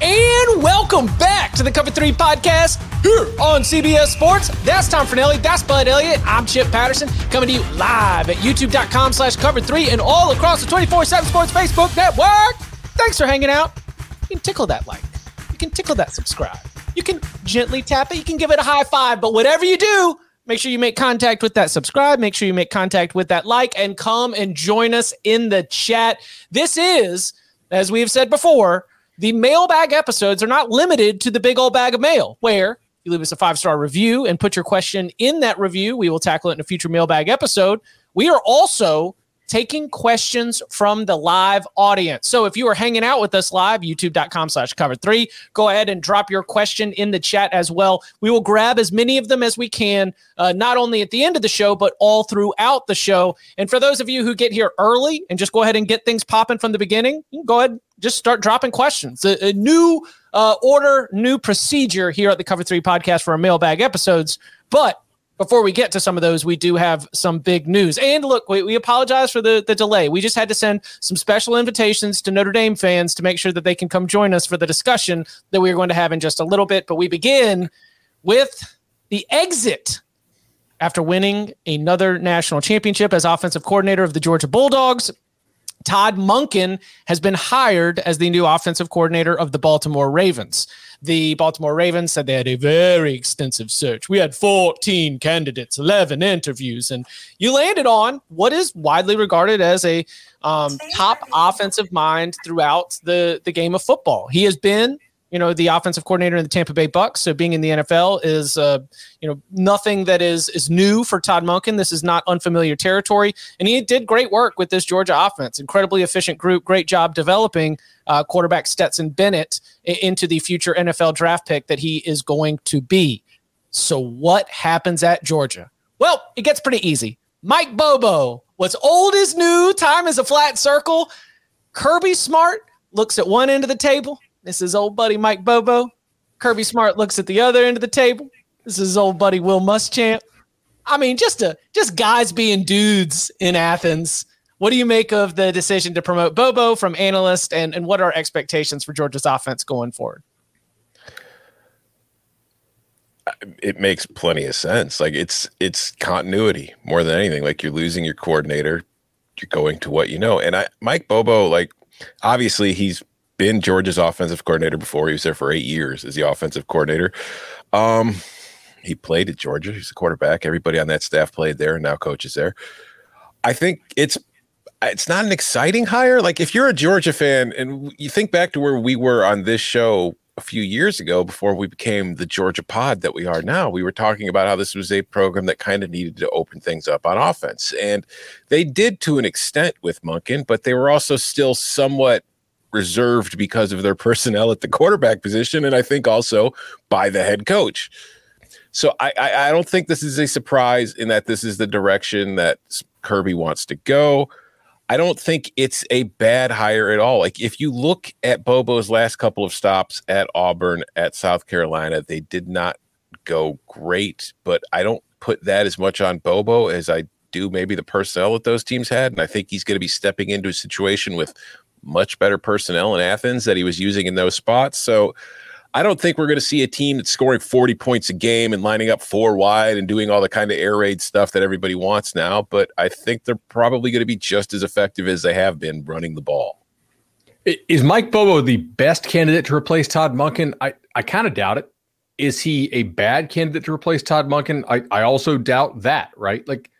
And welcome back to the Cover 3 podcast here on CBS Sports. That's Tom Fornelli. That's Bud Elliott. I'm Chip Patterson coming to you live at youtube.com slash cover 3 and all across the 24-7 Sports Facebook network. Thanks for hanging out. You can tickle that like. You can tickle that subscribe. You can gently tap it. You can give it a high five. But whatever you do, make sure you make contact with that subscribe. Make sure you make contact with that like and come and join us in the chat. This is, as we have said before, the mailbag episodes are not limited to the big old bag of mail, where you leave us a five star review and put your question in that review. We will tackle it in a future mailbag episode. We are also taking questions from the live audience. So if you are hanging out with us live, youtube.com slash cover three, go ahead and drop your question in the chat as well. We will grab as many of them as we can, uh, not only at the end of the show, but all throughout the show. And for those of you who get here early and just go ahead and get things popping from the beginning, you can go ahead just start dropping questions. A, a new uh, order, new procedure here at the Cover Three podcast for our mailbag episodes. But before we get to some of those, we do have some big news. And look, we, we apologize for the, the delay. We just had to send some special invitations to Notre Dame fans to make sure that they can come join us for the discussion that we are going to have in just a little bit. But we begin with the exit after winning another national championship as offensive coordinator of the Georgia Bulldogs. Todd Monken has been hired as the new offensive coordinator of the Baltimore Ravens. The Baltimore Ravens said they had a very extensive search. We had 14 candidates, 11 interviews, and you landed on what is widely regarded as a um, top offensive mind throughout the, the game of football. He has been you know the offensive coordinator in the Tampa Bay Bucks. So being in the NFL is uh, you know nothing that is is new for Todd Monken. This is not unfamiliar territory, and he did great work with this Georgia offense. Incredibly efficient group. Great job developing uh, quarterback Stetson Bennett into the future NFL draft pick that he is going to be. So what happens at Georgia? Well, it gets pretty easy. Mike Bobo. What's old is new. Time is a flat circle. Kirby Smart looks at one end of the table this is old buddy Mike Bobo. Kirby Smart looks at the other end of the table. This is old buddy Will Muschamp. I mean, just a just guys being dudes in Athens. What do you make of the decision to promote Bobo from analyst, and and what are expectations for Georgia's offense going forward? It makes plenty of sense. Like it's it's continuity more than anything. Like you're losing your coordinator, you're going to what you know. And I Mike Bobo, like obviously he's been Georgia's offensive coordinator before. He was there for eight years as the offensive coordinator. Um, he played at Georgia. He's a quarterback. Everybody on that staff played there and now coaches there. I think it's it's not an exciting hire. Like if you're a Georgia fan and you think back to where we were on this show a few years ago before we became the Georgia pod that we are now, we were talking about how this was a program that kind of needed to open things up on offense. And they did to an extent with Monken, but they were also still somewhat reserved because of their personnel at the quarterback position, and I think also by the head coach. So I, I, I don't think this is a surprise in that this is the direction that Kirby wants to go. I don't think it's a bad hire at all. Like if you look at Bobo's last couple of stops at Auburn, at South Carolina, they did not go great, but I don't put that as much on Bobo as I do maybe the personnel that those teams had. And I think he's going to be stepping into a situation with much better personnel in Athens that he was using in those spots. So I don't think we're going to see a team that's scoring 40 points a game and lining up four wide and doing all the kind of air raid stuff that everybody wants now. But I think they're probably going to be just as effective as they have been running the ball. Is Mike Bobo the best candidate to replace Todd Monken? I, I kind of doubt it. Is he a bad candidate to replace Todd Monken? I, I also doubt that, right? Like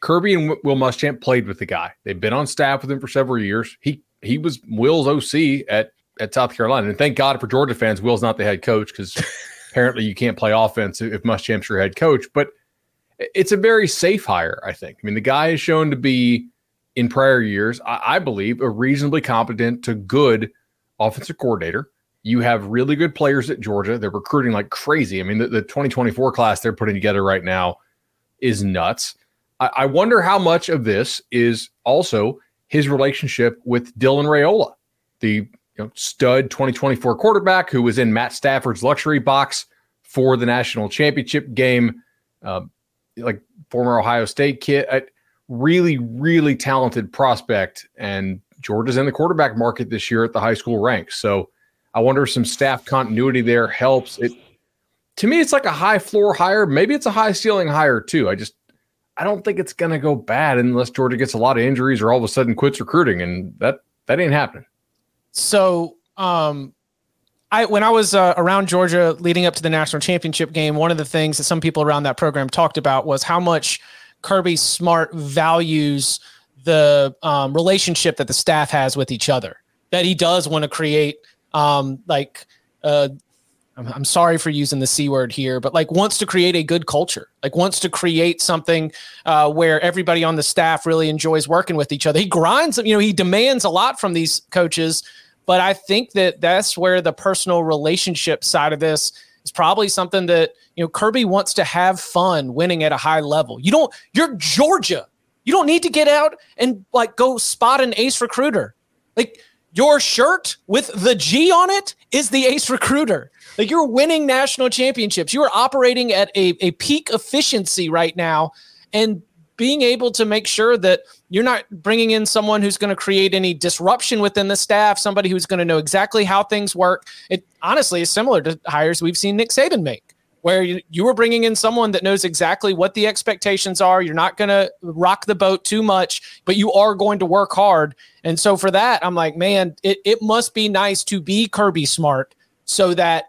Kirby and Will Muschamp played with the guy. They've been on staff with him for several years. He he was Will's OC at at South Carolina, and thank God for Georgia fans, Will's not the head coach because apparently you can't play offense if Muschamp's your head coach. But it's a very safe hire, I think. I mean, the guy is shown to be in prior years, I, I believe, a reasonably competent to good offensive coordinator. You have really good players at Georgia. They're recruiting like crazy. I mean, the, the 2024 class they're putting together right now is nuts. I, I wonder how much of this is also his relationship with Dylan Raiola, the you know, stud 2024 quarterback who was in Matt Stafford's luxury box for the national championship game, uh, like former Ohio State kid, a really, really talented prospect. And Georgia's in the quarterback market this year at the high school ranks. So I wonder if some staff continuity there helps. It to me, it's like a high floor hire. Maybe it's a high ceiling hire too. I just I don't think it's going to go bad unless Georgia gets a lot of injuries or all of a sudden quits recruiting, and that that ain't happening. So, um, I when I was uh, around Georgia leading up to the national championship game, one of the things that some people around that program talked about was how much Kirby Smart values the um, relationship that the staff has with each other. That he does want to create um, like uh, I'm, I'm sorry for using the c word here, but like wants to create a good culture, like wants to create something uh, where everybody on the staff really enjoys working with each other. He grinds, you know, he demands a lot from these coaches, but I think that that's where the personal relationship side of this is probably something that you know Kirby wants to have fun winning at a high level. You don't, you're Georgia. You don't need to get out and like go spot an ace recruiter. Like your shirt with the G on it is the ace recruiter. Like you're winning national championships. You are operating at a, a peak efficiency right now. And being able to make sure that you're not bringing in someone who's going to create any disruption within the staff, somebody who's going to know exactly how things work. It honestly is similar to hires we've seen Nick Saban make where you, you were bringing in someone that knows exactly what the expectations are. You're not going to rock the boat too much, but you are going to work hard. And so for that, I'm like, man, it, it must be nice to be Kirby smart so that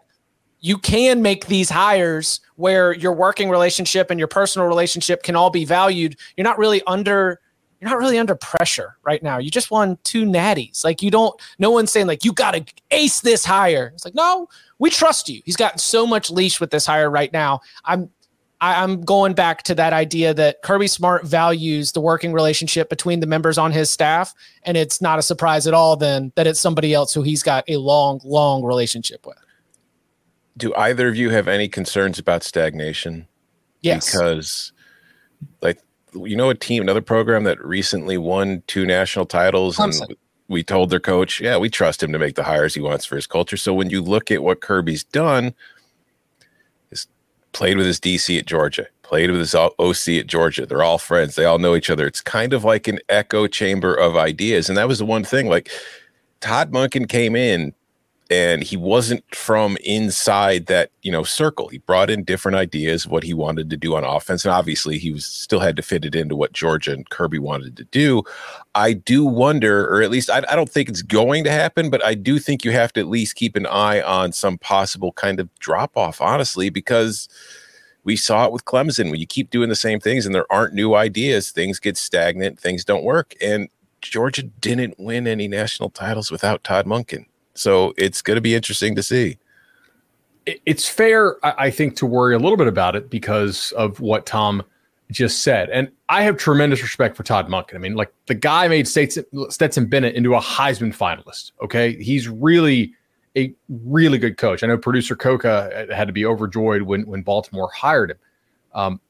you can make these hires where your working relationship and your personal relationship can all be valued. You're not really under you're not really under pressure right now. You just won two natties. Like you don't no one's saying like you got to ace this hire. It's like, "No, we trust you. He's gotten so much leash with this hire right now. I'm I'm going back to that idea that Kirby Smart values the working relationship between the members on his staff, and it's not a surprise at all then that it's somebody else who he's got a long, long relationship with. Do either of you have any concerns about stagnation? Yes, because like you know a team, another program that recently won two national titles Clemson. and we told their coach, yeah, we trust him to make the hires he wants for his culture. So when you look at what Kirby's done, is played with his DC at Georgia, played with his OC at Georgia. They're all friends. They all know each other. It's kind of like an echo chamber of ideas. And that was the one thing. Like Todd Monken came in and he wasn't from inside that you know circle. He brought in different ideas what he wanted to do on offense and obviously he was still had to fit it into what georgia and kirby wanted to do. I do wonder or at least I, I don't think it's going to happen but i do think you have to at least keep an eye on some possible kind of drop off honestly because we saw it with clemson. When you keep doing the same things and there aren't new ideas things get stagnant things don't work. And georgia didn't win any national titles without todd monken so it's going to be interesting to see. It's fair, I think, to worry a little bit about it because of what Tom just said. And I have tremendous respect for Todd Monken. I mean, like the guy made Stetson Bennett into a Heisman finalist. Okay. He's really a really good coach. I know producer Coca had to be overjoyed when, when Baltimore hired him. Um,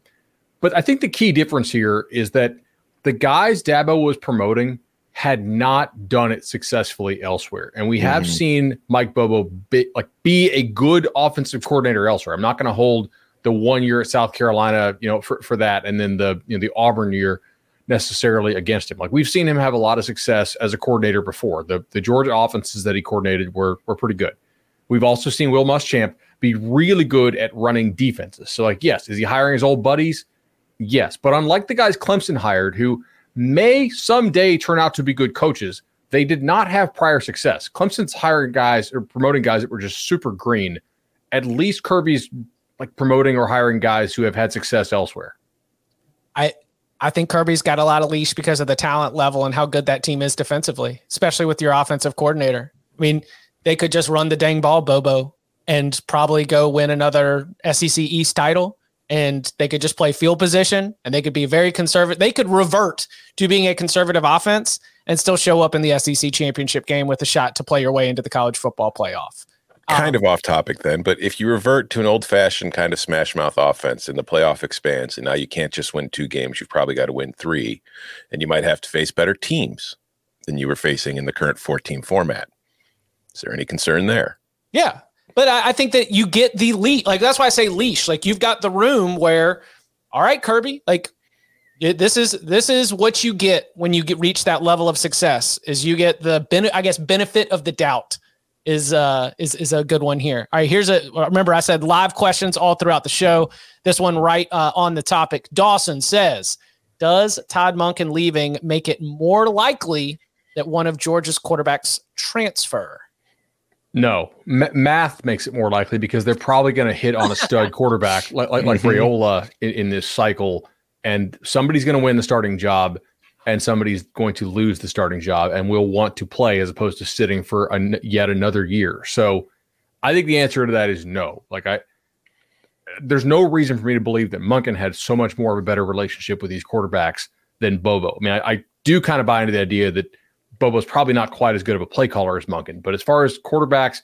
but I think the key difference here is that the guys Dabo was promoting had not done it successfully elsewhere. And we have mm-hmm. seen Mike Bobo be, like be a good offensive coordinator elsewhere. I'm not going to hold the one year at South Carolina, you know, for, for that, and then the you know the Auburn year necessarily against him. Like we've seen him have a lot of success as a coordinator before. The the Georgia offenses that he coordinated were were pretty good. We've also seen Will Muschamp be really good at running defenses. So like, yes, is he hiring his old buddies? Yes, but unlike the guys Clemson hired, who may someday turn out to be good coaches, they did not have prior success. Clemson's hiring guys or promoting guys that were just super green. At least Kirby's like promoting or hiring guys who have had success elsewhere. I I think Kirby's got a lot of leash because of the talent level and how good that team is defensively, especially with your offensive coordinator. I mean, they could just run the dang ball, Bobo, and probably go win another SEC East title. And they could just play field position and they could be very conservative. They could revert to being a conservative offense and still show up in the SEC championship game with a shot to play your way into the college football playoff. Kind um, of off topic then, but if you revert to an old fashioned kind of smash mouth offense and the playoff expands, and now you can't just win two games, you've probably got to win three, and you might have to face better teams than you were facing in the current 14 format. Is there any concern there? Yeah. But I, I think that you get the leash. Like, that's why I say leash. Like, you've got the room where, all right, Kirby, like, this is this is what you get when you get reach that level of success is you get the ben- I guess benefit of the doubt is uh is is a good one here. All right, here's a remember I said live questions all throughout the show. This one right uh, on the topic. Dawson says, "Does Todd Monken leaving make it more likely that one of Georgia's quarterbacks transfer?" No, M- math makes it more likely because they're probably going to hit on a stud quarterback like like, like mm-hmm. Raiola in, in, this cycle, and somebody's going to win the starting job, and somebody's going to lose the starting job, and will want to play as opposed to sitting for a, yet another year. So, I think the answer to that is no. Like I, there's no reason for me to believe that Monken had so much more of a better relationship with these quarterbacks than Bobo. I mean, I, I do kind of buy into the idea that Bobo's probably not quite as good of a play caller as Monken. But as far as quarterbacks,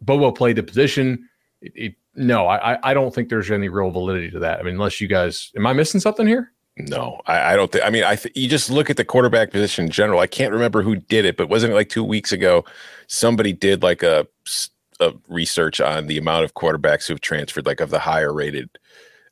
Bobo played the position. It, it, no, I, I don't think there's any real validity to that. I mean, unless you guys, am I missing something here? No, I, I don't think. I mean, I th- you just look at the quarterback position in general. I can't remember who did it, but wasn't it like two weeks ago? Somebody did like a, a research on the amount of quarterbacks who've transferred, like of the higher rated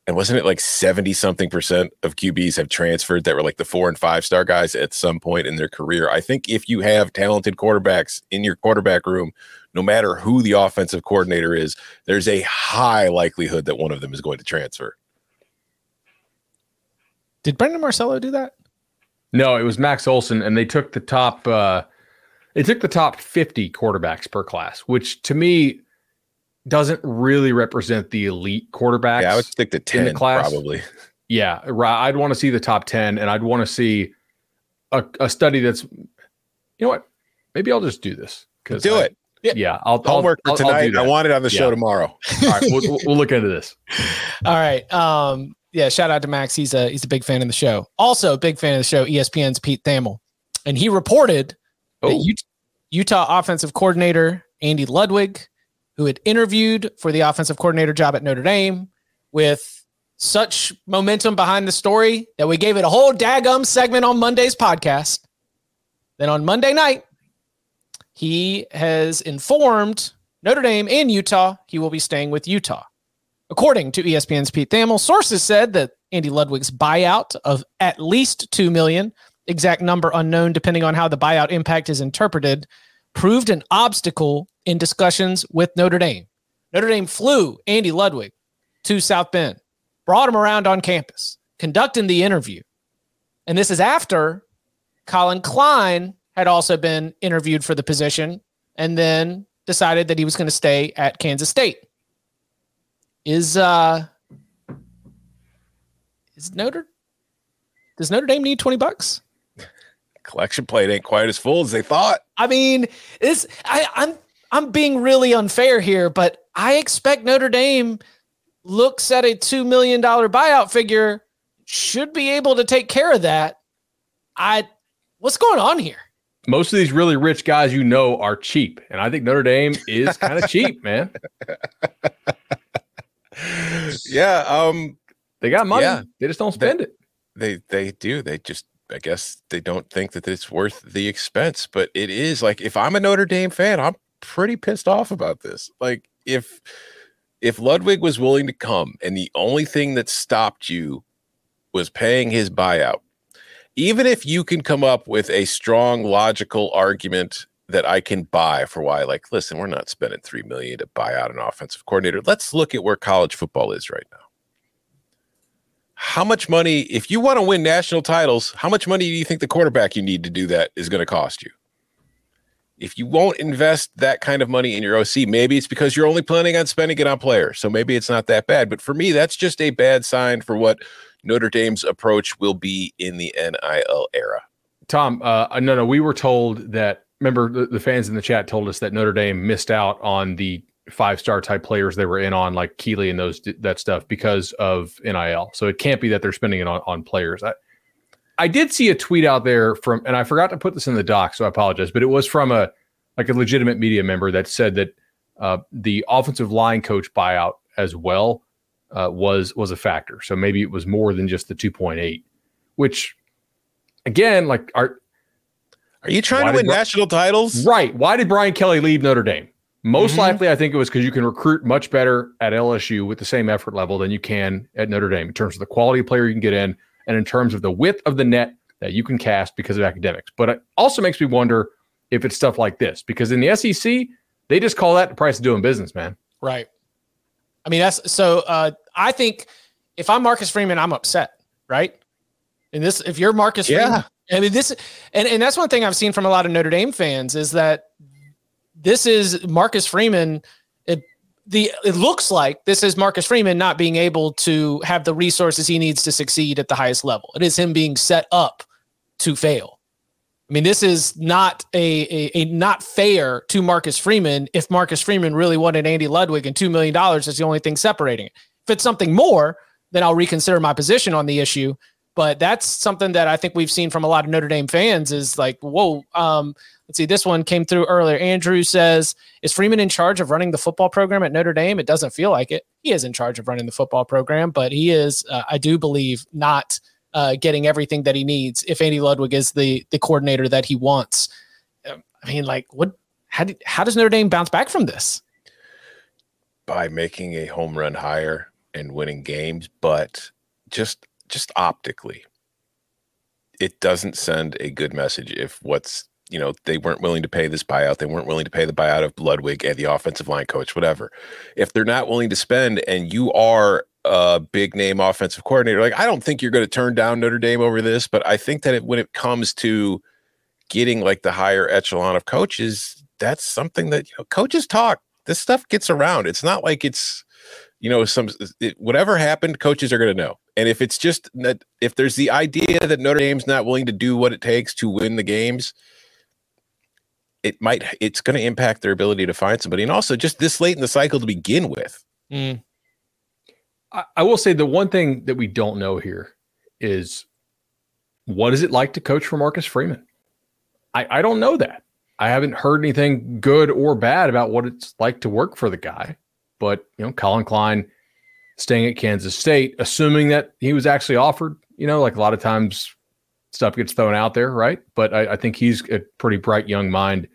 and wasn't it like 70 something percent of QBs have transferred that were like the four and five star guys at some point in their career? I think if you have talented quarterbacks in your quarterback room, no matter who the offensive coordinator is, there's a high likelihood that one of them is going to transfer. Did Brandon Marcello do that? No, it was Max Olson, and they took the top. uh They took the top 50 quarterbacks per class, which to me doesn't really represent the elite quarterbacks. Yeah, I would stick to 10 in the class. probably. Yeah, right. I'd want to see the top 10 and I'd want to see a, a study that's, you know what? Maybe I'll just do this. Cause do I, it. Yeah, yeah I'll, homework I'll, work for tonight. I want it on the yeah. show tomorrow. All right, we'll, we'll look into this. All right. Um, yeah, shout out to Max. He's a he's a big fan of the show. Also, a big fan of the show. ESPN's Pete Thamel, and he reported oh. that Utah offensive coordinator Andy Ludwig who had interviewed for the offensive coordinator job at Notre Dame with such momentum behind the story that we gave it a whole dagum segment on Monday's podcast. Then on Monday night, he has informed Notre Dame and Utah he will be staying with Utah. According to ESPN's Pete Thamel, sources said that Andy Ludwig's buyout of at least two million, exact number unknown depending on how the buyout impact is interpreted, proved an obstacle in discussions with Notre Dame. Notre Dame flew Andy Ludwig to South Bend, brought him around on campus, conducting the interview. And this is after Collin Klein had also been interviewed for the position and then decided that he was going to stay at Kansas State. Is uh is Notre does Notre Dame need 20 bucks? Collection plate ain't quite as full as they thought. I mean, this I, I'm I'm being really unfair here, but I expect Notre Dame looks at a $2 million buyout figure, should be able to take care of that. I, what's going on here? Most of these really rich guys you know are cheap. And I think Notre Dame is kind of cheap, man. Yeah. Um, they got money. Yeah. They just don't spend they, it. They, they do. They just I guess they don't think that it's worth the expense, but it is. Like if I'm a Notre Dame fan, I'm pretty pissed off about this. Like if if Ludwig was willing to come and the only thing that stopped you was paying his buyout, even if you can come up with a strong logical argument that I can buy for why, like, listen, we're not spending three million to buy out an offensive coordinator. Let's look at where college football is right now. How much money, if you want to win national titles, how much money do you think the quarterback you need to do that is going to cost you? If you won't invest that kind of money in your OC, maybe it's because you're only planning on spending it on players. So maybe it's not that bad. But for me, that's just a bad sign for what Notre Dame's approach will be in the NIL era. Tom, uh, no, no, we were told that. Remember, the, the fans in the chat told us that Notre Dame missed out on the five star type players they were in on, like Keeley and those that stuff, because of NIL. So it can't be that they're spending it on, on players. I, I did see a tweet out there from, and I forgot to put this in the doc, so I apologize, but it was from a like a legitimate media member that said that uh, the offensive line coach buyout as well uh, was was a factor. So maybe it was more than just the two point eight, which again, like are are you trying to win national titles? Right. Why did Brian Kelly leave Notre Dame? Most mm-hmm. likely, I think it was because you can recruit much better at LSU with the same effort level than you can at Notre Dame in terms of the quality of player you can get in and in terms of the width of the net that you can cast because of academics. But it also makes me wonder if it's stuff like this because in the SEC, they just call that the price of doing business, man. Right. I mean, that's so. Uh, I think if I'm Marcus Freeman, I'm upset, right? And this, if you're Marcus, yeah. Freeman, I mean, this, and, and that's one thing I've seen from a lot of Notre Dame fans is that this is Marcus Freeman. The it looks like this is Marcus Freeman not being able to have the resources he needs to succeed at the highest level. It is him being set up to fail. I mean, this is not a, a, a not fair to Marcus Freeman if Marcus Freeman really wanted Andy Ludwig and $2 million is the only thing separating it. If it's something more, then I'll reconsider my position on the issue. But that's something that I think we've seen from a lot of Notre Dame fans is like, whoa. Um, let's see, this one came through earlier. Andrew says, Is Freeman in charge of running the football program at Notre Dame? It doesn't feel like it. He is in charge of running the football program, but he is, uh, I do believe, not uh, getting everything that he needs if Andy Ludwig is the the coordinator that he wants. Um, I mean, like, what? How, how does Notre Dame bounce back from this? By making a home run hire and winning games, but just just optically, it doesn't send a good message if what's you know they weren't willing to pay this buyout they weren't willing to pay the buyout of ludwig and the offensive line coach whatever. If they're not willing to spend and you are a big name offensive coordinator like i don't think you're going to turn down notre dame over this but i think that it, when it comes to getting like the higher echelon of coaches that's something that you know coaches talk. This stuff gets around. It's not like it's you know some it, whatever happened coaches are going to know and if it's just that if there's the idea that Notre Dame's not willing to do what it takes to win the games, it might it's going to impact their ability to find somebody. And also just this late in the cycle to begin with. Mm. I, I will say the one thing that we don't know here is what is it like to coach for Marcus Freeman? I, I don't know that. I haven't heard anything good or bad about what it's like to work for the guy. But you know, Collin Klein staying at Kansas State, assuming that he was actually offered. You know, like a lot of times stuff gets thrown out there, right? But I, I think he's a pretty bright young mind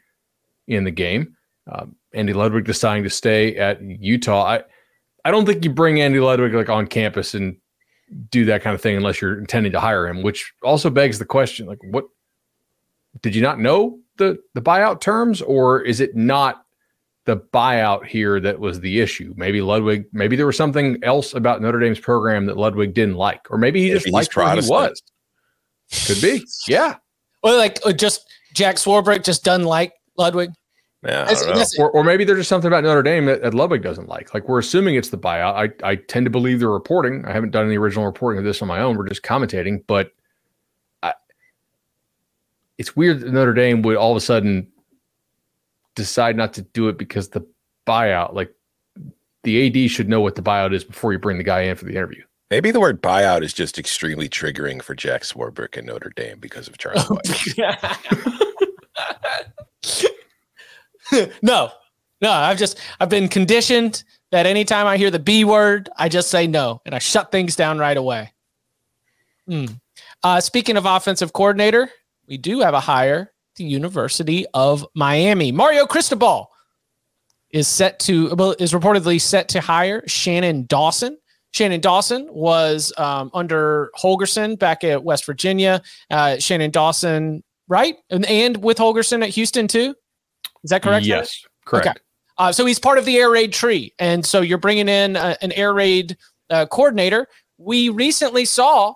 in the game. Um, Andy Ludwig deciding to stay at Utah. I, I don't think you bring Andy Ludwig like on campus and do that kind of thing unless you're intending to hire him, which also begs the question: like, what did you not know the the buyout terms, or is it not the buyout here that was the issue. Maybe Ludwig, maybe there was something else about Notre Dame's program that Ludwig didn't like, or maybe he just liked where he was. Could be, yeah. Or like or just Jack Swarbrick just doesn't like Ludwig. Yeah, or, or, maybe there's just something about Notre Dame that, that, Ludwig doesn't like. Like we're assuming it's the buyout. I, I tend to believe the reporting. I haven't done any original reporting of this on my own. We're just commentating, but I, it's weird that Notre Dame would all of a sudden decide not to do it because the buyout, like the AD should know what the buyout is before you bring the guy in for the interview. Maybe the word buyout is just extremely triggering for Jack Swarbrick and Notre Dame because of Charlie Weis. no, no, I've just I've been conditioned that anytime I hear the B word, I just say no and I shut things down right away. Mm. Uh, speaking of offensive coordinator, we do have a hire the University of Miami. Mario Cristobal is set to is reportedly set to hire Shannon Dawson. Shannon Dawson was um, under Holgorsen back at West Virginia. Uh, Shannon Dawson, right, and, and with Holgorsen at Houston too. Is that correct? Yes, correct. Okay. Uh, so he's part of the air raid tree, and so you're bringing in uh, an air raid uh, coordinator. We recently saw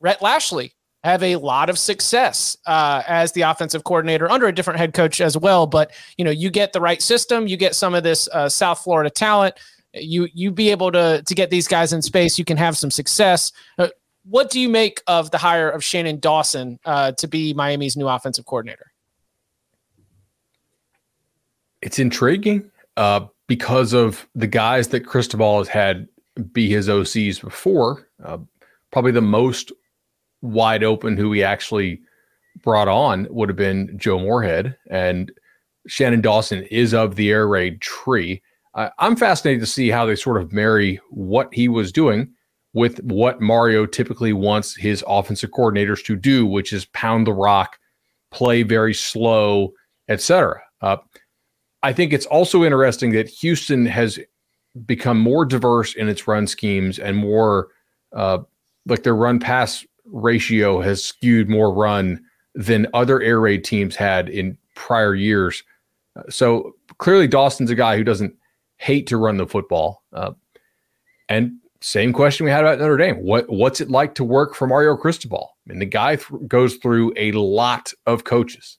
Rhett Lashlee have a lot of success uh, as the offensive coordinator under a different head coach as well. But you know, you get the right system, you get some of this uh, South Florida talent. You you be able to to get these guys in space. You can have some success. Uh, what do you make of the hire of Shannon Dawson uh, to be Miami's new offensive coordinator? It's intriguing uh, because of the guys that Cristobal has had be his OCs before. Uh, probably the most wide open who he actually brought on would have been Joe Moorhead. And Shannon Dawson is of the air raid tree. Uh, I'm fascinated to see how they sort of marry what he was doing with what Mario typically wants his offensive coordinators to do, which is pound the rock, play very slow, etc. Uh, I think it's also interesting that Houston has become more diverse in its run schemes and more uh, like their run pass ratio has skewed more run than other air raid teams had in prior years. So clearly, Dawson's a guy who doesn't hate to run the football. Uh, and same question we had about Notre Dame. What what's it like to work for Mario Cristobal? I mean, the guy th- goes through a lot of coaches.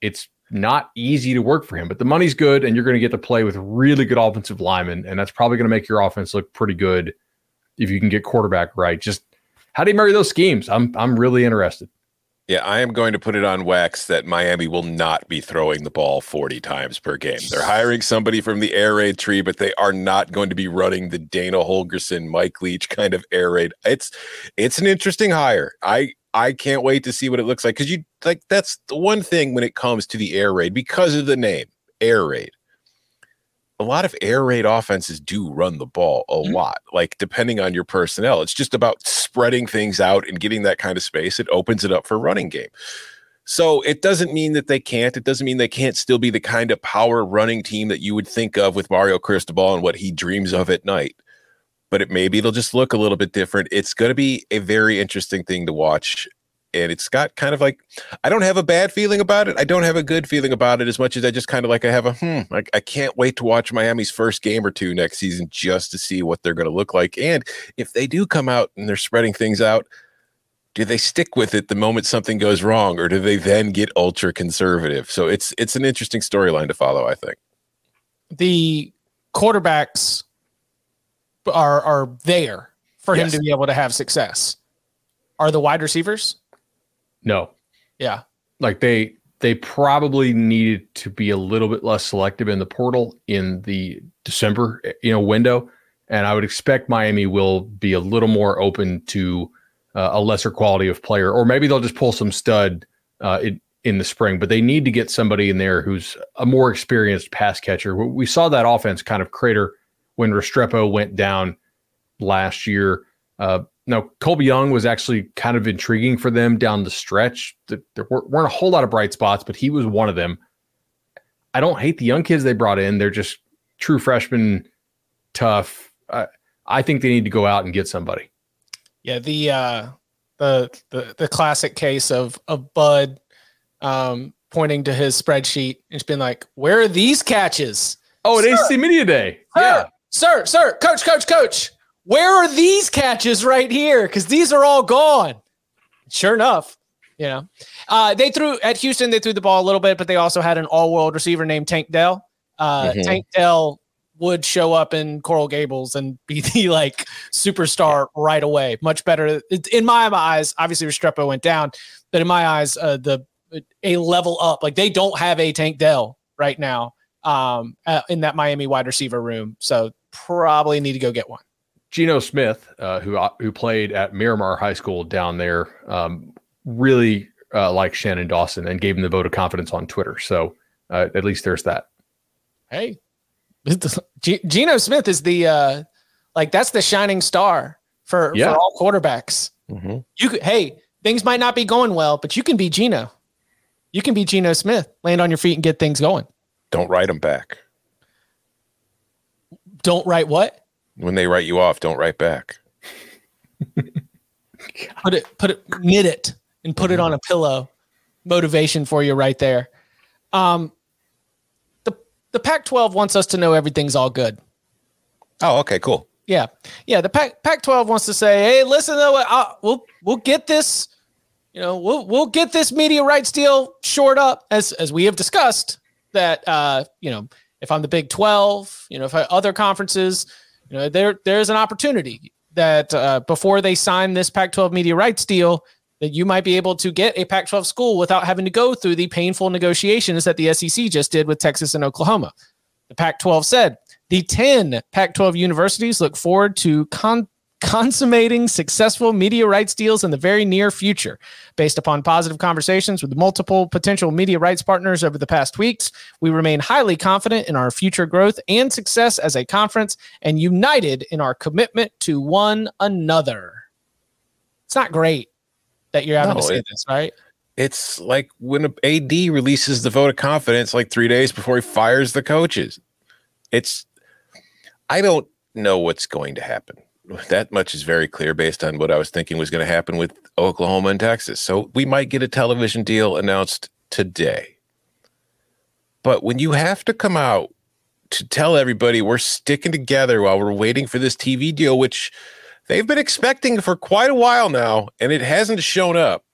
It's not easy to work for him, but the money's good, and you're going to get to play with really good offensive linemen, and that's probably going to make your offense look pretty good if you can get quarterback right. Just how do you marry those schemes? I'm I'm really interested. Yeah, I am going to put it on wax that Miami will not be throwing the ball 40 times per game. They're hiring somebody from the air raid tree, but they are not going to be running the Dana Holgorsen, Mike Leach kind of air raid. It's it's an interesting hire. I I can't wait to see what it looks like because you like that's the one thing when it comes to the air raid because of the name air raid a lot of air raid offenses do run the ball a mm-hmm. lot, like depending on your personnel. It's just about spreading things out and getting that kind of space. It opens it up for running game. So it doesn't mean that they can't. It doesn't mean they can't still be the kind of power running team that you would think of with Mario Cristobal and what he dreams of at night. But it maybe it'll just look a little bit different. It's going to be a very interesting thing to watch and it's got kind of like I don't have a bad feeling about it. I don't have a good feeling about it as much as I just kind of like I have a hmm. Like I can't wait to watch Miami's first game or two next season just to see what they're going to look like. And if they do come out and they're spreading things out, do they stick with it the moment something goes wrong, or do they then get ultra conservative? So it's it's an interesting storyline to follow. I think the quarterbacks are are there for yes. him to be able to have success. Are the wide receivers? No. Yeah. Like they they probably needed to be a little bit less selective in the portal in the December you know window, and I would expect Miami will be a little more open to uh, a lesser quality of player, or maybe they'll just pull some stud uh, in, in the spring. But they need to get somebody in there who's a more experienced pass catcher. We saw that offense kind of crater when Restrepo went down last year. Uh, now, Colbie Young was actually kind of intriguing for them down the stretch. There weren't a whole lot of bright spots, but he was one of them. I don't hate the young kids they brought in. They're just true freshmen, tough. Uh, I think they need to go out and get somebody. Yeah, the uh, the the the classic case of of Bud um, pointing to his spreadsheet and just being like, "Where are these catches?" Oh, at AC Media Day. Sir, yeah, sir, sir, coach, coach, coach where are these catches right here? Because these are all gone. Sure enough, you know, uh, they threw at Houston. They threw the ball a little bit, but they also had an all-world receiver named Tank Dell. Uh, mm-hmm. Tank Dell would show up in Coral Gables and be the like superstar right away. Much better in my eyes. Obviously, Restrepo went down, but in my eyes, uh, the a level up. Like they don't have a Tank Dell right now um, uh, in that Miami wide receiver room, so probably need to go get one. Geno Smith, uh, who uh, who played at Miramar High School down there, um, really uh, liked Shannon Dawson and gave him the vote of confidence on Twitter. So uh, at least there's that. Hey, G- Geno Smith is the uh, like that's the shining star for, yeah. for all quarterbacks. Mm-hmm. You could, hey, things might not be going well, but you can be Geno. You can be Geno Smith, land on your feet and get things going. Don't write them back. Don't write what? When they write you off, don't write back. put it, put it, knit it, and put it on a pillow. Motivation for you right there. Um, the the Pac-12 wants us to know everything's all good. Oh, okay, cool. Yeah, yeah. The Pac Pac-12 wants to say, "Hey, listen, though, uh, we'll we'll get this, you know, we'll we'll get this media rights deal short up as as we have discussed. That uh, you know, if I'm the Big 12, you know, if I, other conferences, you know, there there's an opportunity that uh, before they sign this Pac-12 media rights deal, that you might be able to get a Pac-12 school without having to go through the painful negotiations that the SEC just did with Texas and Oklahoma. The Pac-12 said the 10 Pac 12 universities look forward to con- consummating successful media rights deals in the very near future. Based upon positive conversations with multiple potential media rights partners over the past weeks, we remain highly confident in our future growth and success as a conference and united in our commitment to one another. It's not great that you're having no, to say it, this, right? It's like when an AD releases the vote of confidence like three days before he fires the coaches. It's I don't know what's going to happen. That much is very clear based on what I was thinking was going to happen with Oklahoma and Texas. So we might get a television deal announced today. But when you have to come out to tell everybody we're sticking together while we're waiting for this TV deal, which they've been expecting for quite a while now, and it hasn't shown up.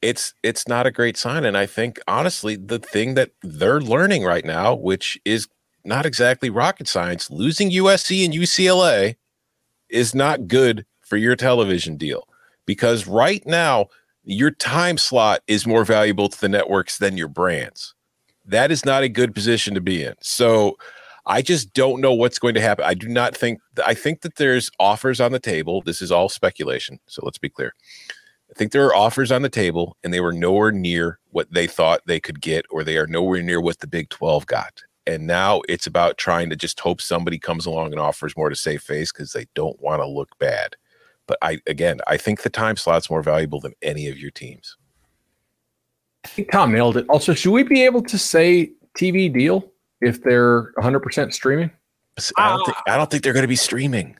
It's it's not a great sign. And I think honestly, the thing that they're learning right now, which is not exactly rocket science. Losing USC and UCLA is not good for your television deal because right now your time slot is more valuable to the networks than your brands. That is not a good position to be in. So I just don't know what's going to happen. I do not think I think that there's offers on the table. This is all speculation. So let's be clear. I think there are offers on the table and they were nowhere near what they thought they could get or they are nowhere near what the Big 12 got and now it's about trying to just hope somebody comes along and offers more to save face because they don't want to look bad. But I again, I think the time slot's more valuable than any of your teams. I think Tom nailed it. Also, should we be able to say TV deal if they're 100% streaming? I don't, uh, think, I don't think they're going to be streaming.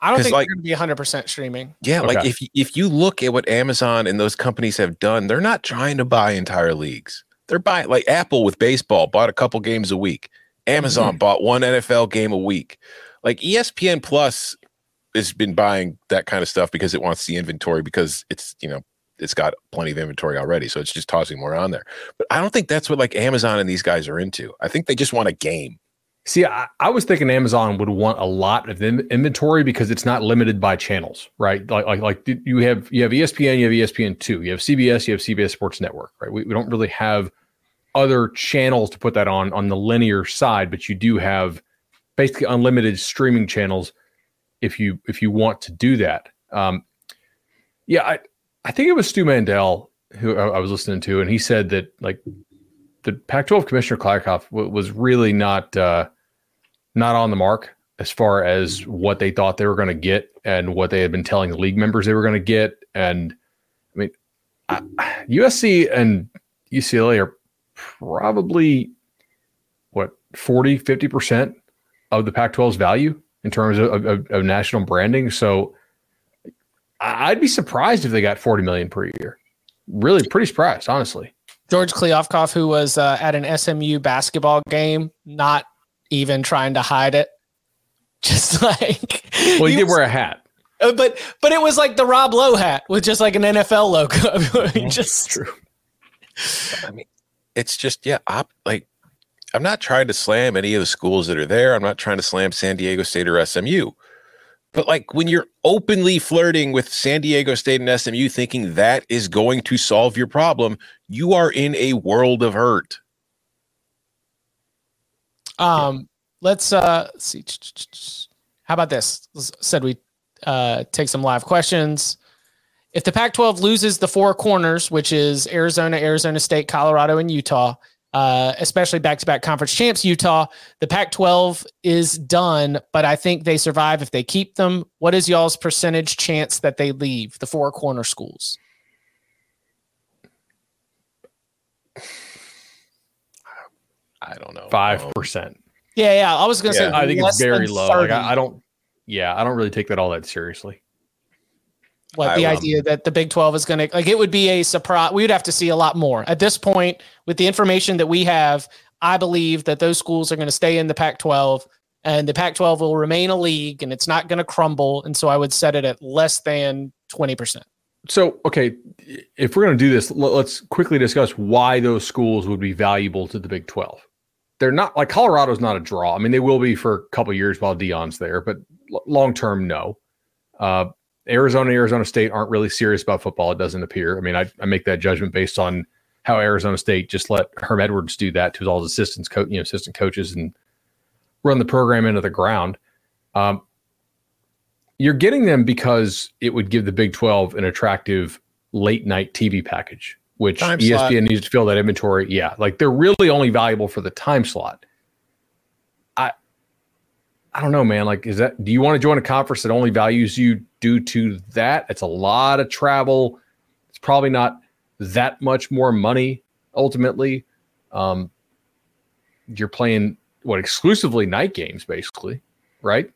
I don't think like, they're going to be 100% streaming. Yeah, okay. like if if you look at what Amazon and those companies have done, they're not trying to buy entire leagues. They're buying like Apple with baseball bought a couple games a week. Amazon mm-hmm. bought one NFL game a week. Like ESPN Plus has been buying that kind of stuff because it wants the inventory because it's, you know, it's got plenty of inventory already. So it's just tossing more on there. But I don't think that's what like Amazon and these guys are into. I think they just want a game. See, I, I, was thinking Amazon would want a lot of inventory because it's not limited by channels, right? Like, like, like you have you have ESPN, you have ESPN two, you have CBS, you have CBS Sports Network, right? We, we don't really have other channels to put that on on the linear side, but you do have basically unlimited streaming channels if you if you want to do that. Um, yeah, I I think it was Stu Mandel who I, I was listening to, and he said that like the Pac-12 Commissioner Kliavkoff w- was really not uh, not on the mark as far as what they thought they were going to get and what they had been telling the league members they were going to get. And I mean, I, USC and UCLA are probably what 40, 50% of the Pac 12's value in terms of, of, of national branding. So I'd be surprised if they got 40 million per year. Really pretty surprised, honestly. George Kliavkoff, who was uh, at an SMU basketball game, not even trying to hide it. Just like well, he, he did was, wear a hat, uh, but but it was like the Rob Lowe hat with just like an NFL logo. just true. I mean, it's just yeah, op, like I'm not trying to slam any of the schools that are there. I'm not trying to slam San Diego State or SMU. But like when you're openly flirting with San Diego State and SMU thinking that is going to solve your problem, you are in a world of hurt. Um, let's uh see. How about this? Said we uh take some live questions. If the Pac 12 loses the four corners, which is Arizona, Arizona State, Colorado, and Utah, uh, especially back to back conference champs, Utah. The Pac 12 is done, but I think they survive if they keep them. What is y'all's percentage chance that they leave the four corner schools? I don't know. 5%. Um, yeah, yeah. I was going to yeah, say, I think it's very low. Like, I, I don't, yeah, I don't really take that all that seriously what the I, um, idea that the Big 12 is going to like it would be a surprise. We would have to see a lot more at this point with the information that we have. I believe that those schools are going to stay in the Pac 12 and the Pac 12 will remain a league and it's not going to crumble. And so I would set it at less than 20%. So, okay, if we're going to do this, let's quickly discuss why those schools would be valuable to the Big 12. They're not like Colorado's not a draw. I mean, they will be for a couple years while Deion's there, but long term, no. Uh, Arizona, Arizona State aren't really serious about football. It doesn't appear. I mean, I, I make that judgment based on how Arizona State just let Herm Edwards do that to all his assistants, co- you know, assistant coaches, and run the program into the ground. Um, you're getting them because it would give the Big 12 an attractive late night TV package, which Time ESPN slot. needs to fill that inventory. Yeah, like they're really only valuable for the time slot. I I don't know, man. Like, is that do you want to join a conference that only values you due to that? It's a lot of travel. It's probably not that much more money ultimately. Um, you're playing what exclusively night games, basically, right?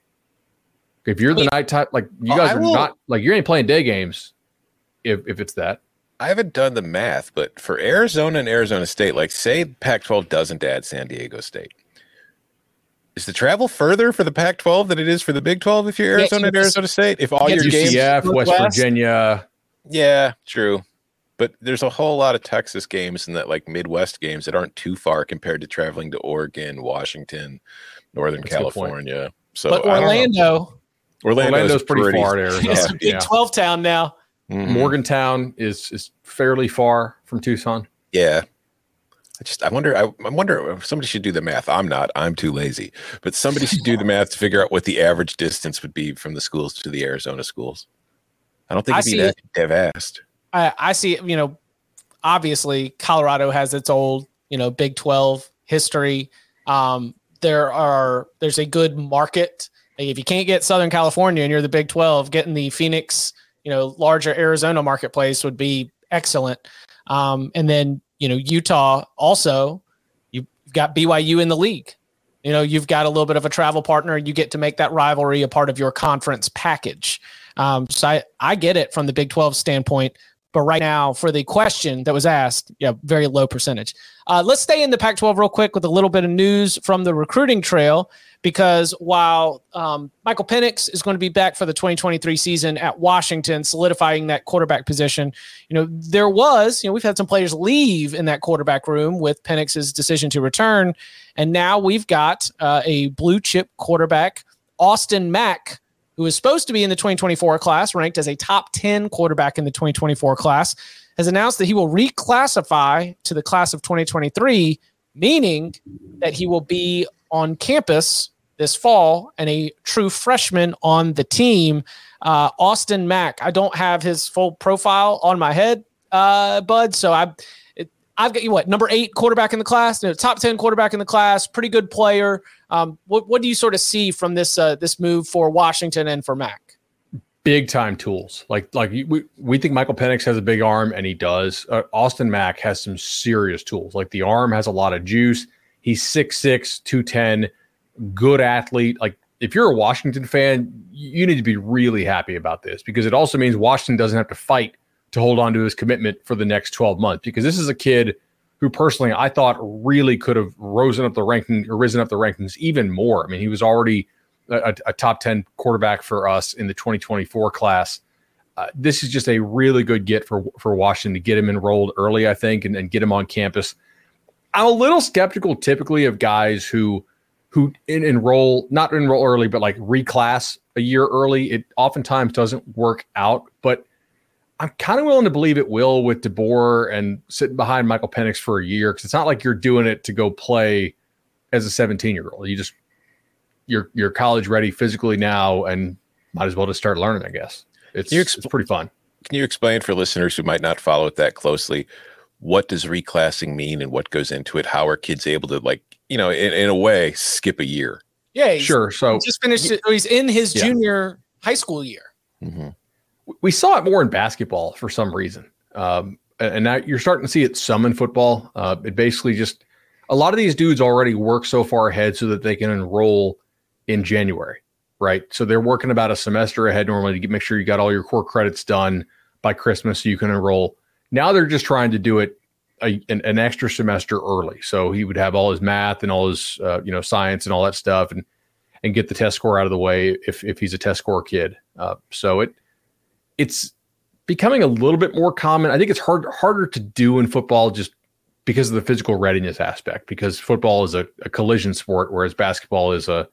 If you're the night type, like you guys I are will- not like you ain't playing day games. If if it's that, I haven't done the math, but for Arizona and Arizona State, like say Pac-12 doesn't add San Diego State, is the travel further for the Pac-12 than it is for the Big 12 if you're Yeah, Arizona and Arizona State? If all you your get games, UCF, West Northwest? Virginia, yeah, true. But there's a whole lot of Texas games and that like Midwest games that aren't too far compared to traveling to Oregon, Washington, Northern That's a good point. California. So but I. Orlando Orlando's, Orlando's pretty far to Arizona. is a Big Yeah. 12 town now. Mhm. Morgantown is is fairly far from Tucson. Yeah. I just I wonder I, I wonder if somebody should do the math. I'm not. I'm too lazy. But somebody should do the math to figure out what the average distance would be from the schools to the Arizona schools. I don't think I it'd see be that vast. I, I see, you know, obviously Colorado has its old, you know, Big 12 history. Um, there are, there's a good market. Like, if you can't get Southern California and you're the Big 12, getting the Phoenix, you know, larger Arizona marketplace would be excellent. Um, and then, you know, Utah also, you've got BYU in the league. You know, you've got a little bit of a travel partner. You get to make that rivalry a part of your conference package. Um, so I, I get it from the Big 12 standpoint. But right now, for the question that was asked, yeah, very low percentage. Uh, let's stay in the Pac 12 real quick with a little bit of news from the recruiting trail. Because while um, Michael Penix is going to be back for the 2023 season at Washington, solidifying that quarterback position, you know, there was, you know, we've had some players leave in that quarterback room with Penix's decision to return. And now we've got uh, a blue chip quarterback, Austin Mack, who is supposed to be in the 2024 class, ranked as a top 10 quarterback in the 2024 class, has announced that he will reclassify to the class of 2023, meaning that he will be on campus this fall and a true freshman on the team. Uh, Austin Mack, I don't have his full profile on my head, uh, bud. So I, it, I've got you what number eight quarterback in the class, no, top ten quarterback in the class, pretty good player. Um, what what do you sort of see from this uh, this move for Washington and for Mack? Big time tools. Like like we we think Michael Penix has a big arm, and he does. Uh, Austin Mack has some serious tools. Like the arm has a lot of juice. He's 6'6", 210, good athlete. Like if you're a Washington fan, you need to be really happy about this because it also means Washington doesn't have to fight to hold on to his commitment for the next 12 months because this is a kid who personally I thought really could have risen up the ranking or risen up the rankings even more. I mean, he was already a, a top 10 quarterback for us in the 2024 class. Uh, this is just a really good get for for Washington to get him enrolled early, I think, and, and get him on campus. I'm a little skeptical typically of guys who who enroll not enroll early, but like reclass a year early. It oftentimes doesn't work out, but I'm kind of willing to believe it will with DeBoer and sitting behind Michael Penix for a year because it's not like you're doing it to go play as a 17 year old. You just you're you're college ready physically now and might as well just start learning. I guess it's exp- it's pretty fun. Can you explain for listeners who might not follow it that closely what does reclassing mean and what goes into it? How are kids able to like, you know, in, in a way, skip a year? Yeah, he's, Sure. So he just finished. it- He's in his Yeah. junior high school year. Mhm. we saw it more in basketball for some reason. Um, and and now you're starting to see it some in football. Uh, it basically just, a lot of these dudes already work so far ahead so that they can enroll in January, right? So they're working about a semester ahead normally to make sure you got all your core credits done by Christmas so you can enroll. Now they're just trying to do it a, an, an, extra semester early. So he would have all his math and all his uh, you know science and all that stuff and and get the test score out of the way if if he's a test score kid. Uh, so it it's becoming a little bit more common. I think it's hard harder to do in football just because of the physical readiness aspect. Because football is a, a collision sport, whereas basketball is a,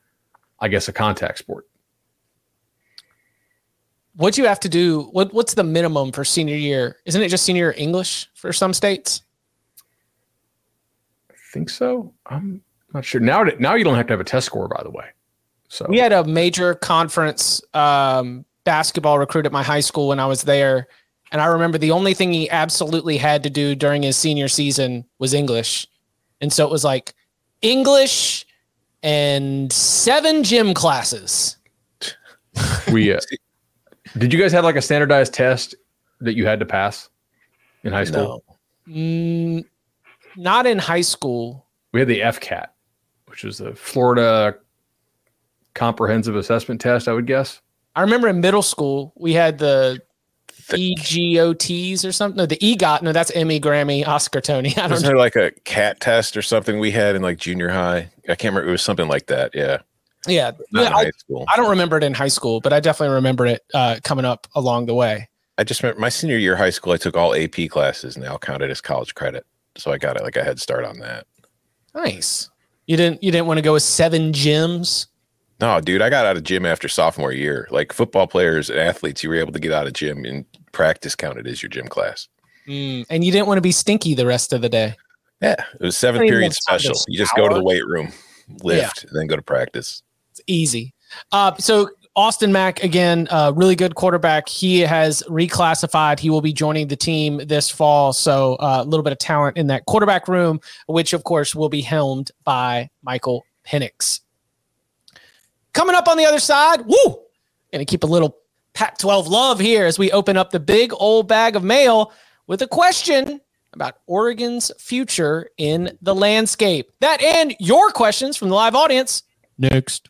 I guess, a contact sport. What do you have to do? What What's the minimum for senior year? Isn't it just senior English for some states? I think so. I'm not sure. Now, now you don't have to have a test score, by the way. So we had a major conference um, basketball recruit at my high school when I was there. And I remember the only thing he absolutely had to do during his senior season was English. And so it was like English and seven gym classes. we uh, did you guys have like a standardized test that you had to pass in high school? No. Mm, not in high school. We had the FCAT, which is the Florida Comprehensive Assessment Test, I would guess. I remember in middle school we had the, the EGOTs or something. No, the EGOT. No, that's Emmy, Grammy, Oscar, Tony. I don't Wasn't know. there like a cat test or something we had in like junior high? I can't remember. It was something like that. Yeah. Yeah. Not I, high school. I don't remember it in high school, but I definitely remember it uh, coming up along the way. I just remember my senior year of high school, I took all AP classes and they all counted as college credit. So I got it like a head start on that. Nice. You didn't you didn't want to go with seven gyms? No, dude, I got out of gym after sophomore year. Like football players and athletes, you were able to get out of gym and practice counted as your gym class. Mm, and you didn't want to be stinky the rest of the day. Yeah, it was seventh period special. You just go to the weight room, lift, yeah. and then go to practice. Easy. Uh, so Austin Mack again, uh, really good quarterback. He has reclassified. He will be joining the team this fall. So uh, a little bit of talent in that quarterback room, which of course will be helmed by Michael Penix. Coming up on the other side, woo! Gonna keep a little Pac 12 love here as we open up the big old bag of mail with a question about Oregon's future in the landscape. That and your questions from the live audience next.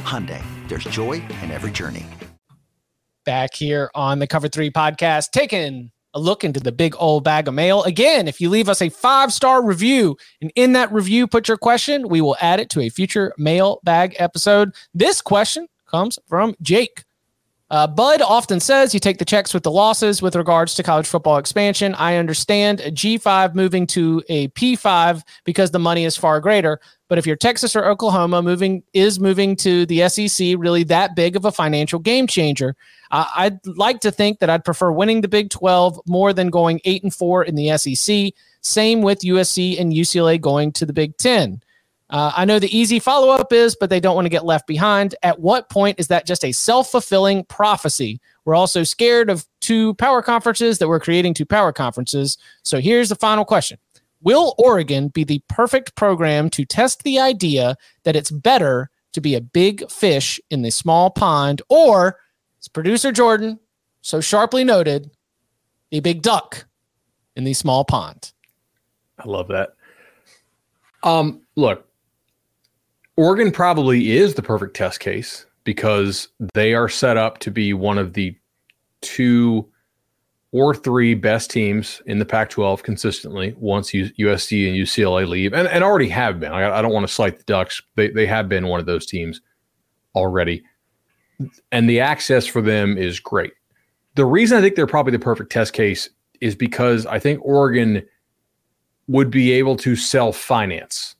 Hyundai, there's joy in every journey. Back here on the Cover 3 podcast, taking a look into the big old bag of mail. Again, if you leave us a five star review and in that review put your question, we will add it to a future mail bag episode. This question comes from Jake. Uh, Bud often says you take the checks with the losses with regards to college football expansion. I understand a G5 moving to a P5 because the money is far greater. But if you're Texas or Oklahoma moving is moving to the SEC really that big of a financial game changer? Uh, I'd like to think that I'd prefer winning the Big 12 more than going eight and four in the SEC. Same with USC and UCLA going to the Big 10. Uh, I know the easy follow up is, but they don't want to get left behind. At what point is that just a self fulfilling prophecy? We're also scared of two power conferences that we're creating two power conferences. So here's the final question Will Oregon be the perfect program to test the idea that it's better to be a big fish in the small pond, or, as producer Jordan so sharply noted, a big duck in the small pond? I love that. Um, look, Oregon probably is the perfect test case because they are set up to be one of the two or three best teams in the Pac 12 consistently once USC and UCLA leave, and, and already have been. I, I don't want to slight the Ducks. They, they have been one of those teams already. And the access for them is great. The reason I think they're probably the perfect test case is because I think Oregon would be able to self finance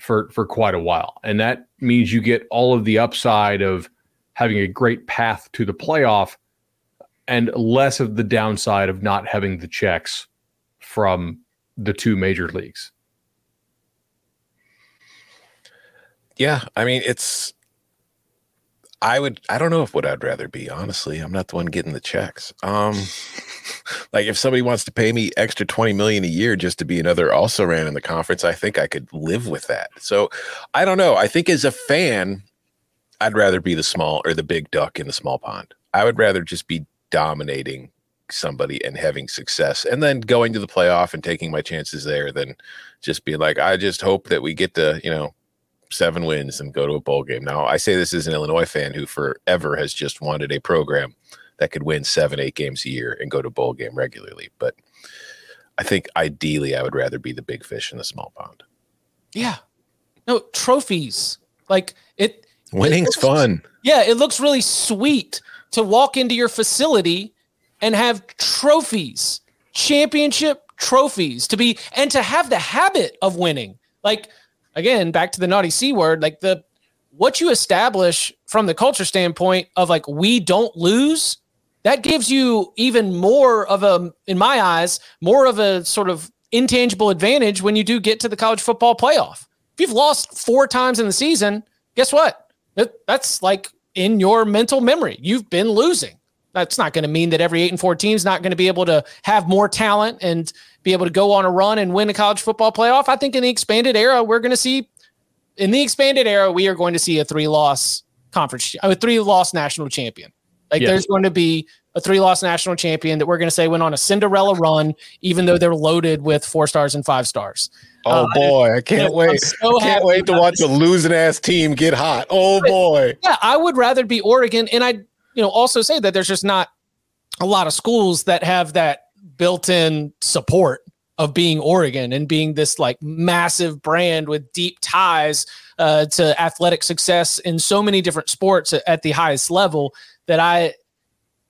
for, for quite a while. And that means you get all of the upside of having a great path to the playoff and less of the downside of not having the checks from the two major leagues. Yeah, I mean it's I would I don't know if what I'd rather be, honestly. I'm not the one getting the checks. Um like if somebody wants to pay me extra 20 million a year just to be another also ran in the conference, I think I could live with that. So I don't know. I think as a fan, I'd rather be the small or the big duck in the small pond. I would rather just be dominating somebody and having success and then going to the playoff and taking my chances there than just be like i just hope that we get the you know seven wins and go to a bowl game. Now i say this as an illinois fan who forever has just wanted a program that could win seven eight games a year and go to bowl game regularly. But i think ideally i would rather be the big fish in the small pond. Yeah. No trophies. Like it winning's it looks, fun. Yeah it looks really sweet to walk into your facility and have trophies, championship trophies to be, and to have the habit of winning. Like, again, back to the naughty C word, like the, what you establish from the culture standpoint of like, we don't lose, that gives you even more of a, in my eyes, more of a sort of intangible advantage when you do get to the college football playoff. If you've lost four times in the season, guess what? That's like in your mental memory. You've been losing. That's not going to mean that every eight and four team is not going to be able to have more talent and be able to go on a run and win a college football playoff. I think in the expanded era, we're going to see, in the expanded era, we are going to see a three loss conference, a three loss national champion. Like yes. there's going to be a three loss national champion that we're going to say went on a Cinderella run, even though they're loaded with four stars and five stars. Oh uh, boy, I can't wait! So can't wait to watch a losing ass team get hot. Oh boy! Yeah, I would rather be Oregon, and I, you know, also say that there's just not a lot of schools that have that built-in support of being Oregon and being this like massive brand with deep ties uh, to athletic success in so many different sports at the highest level that I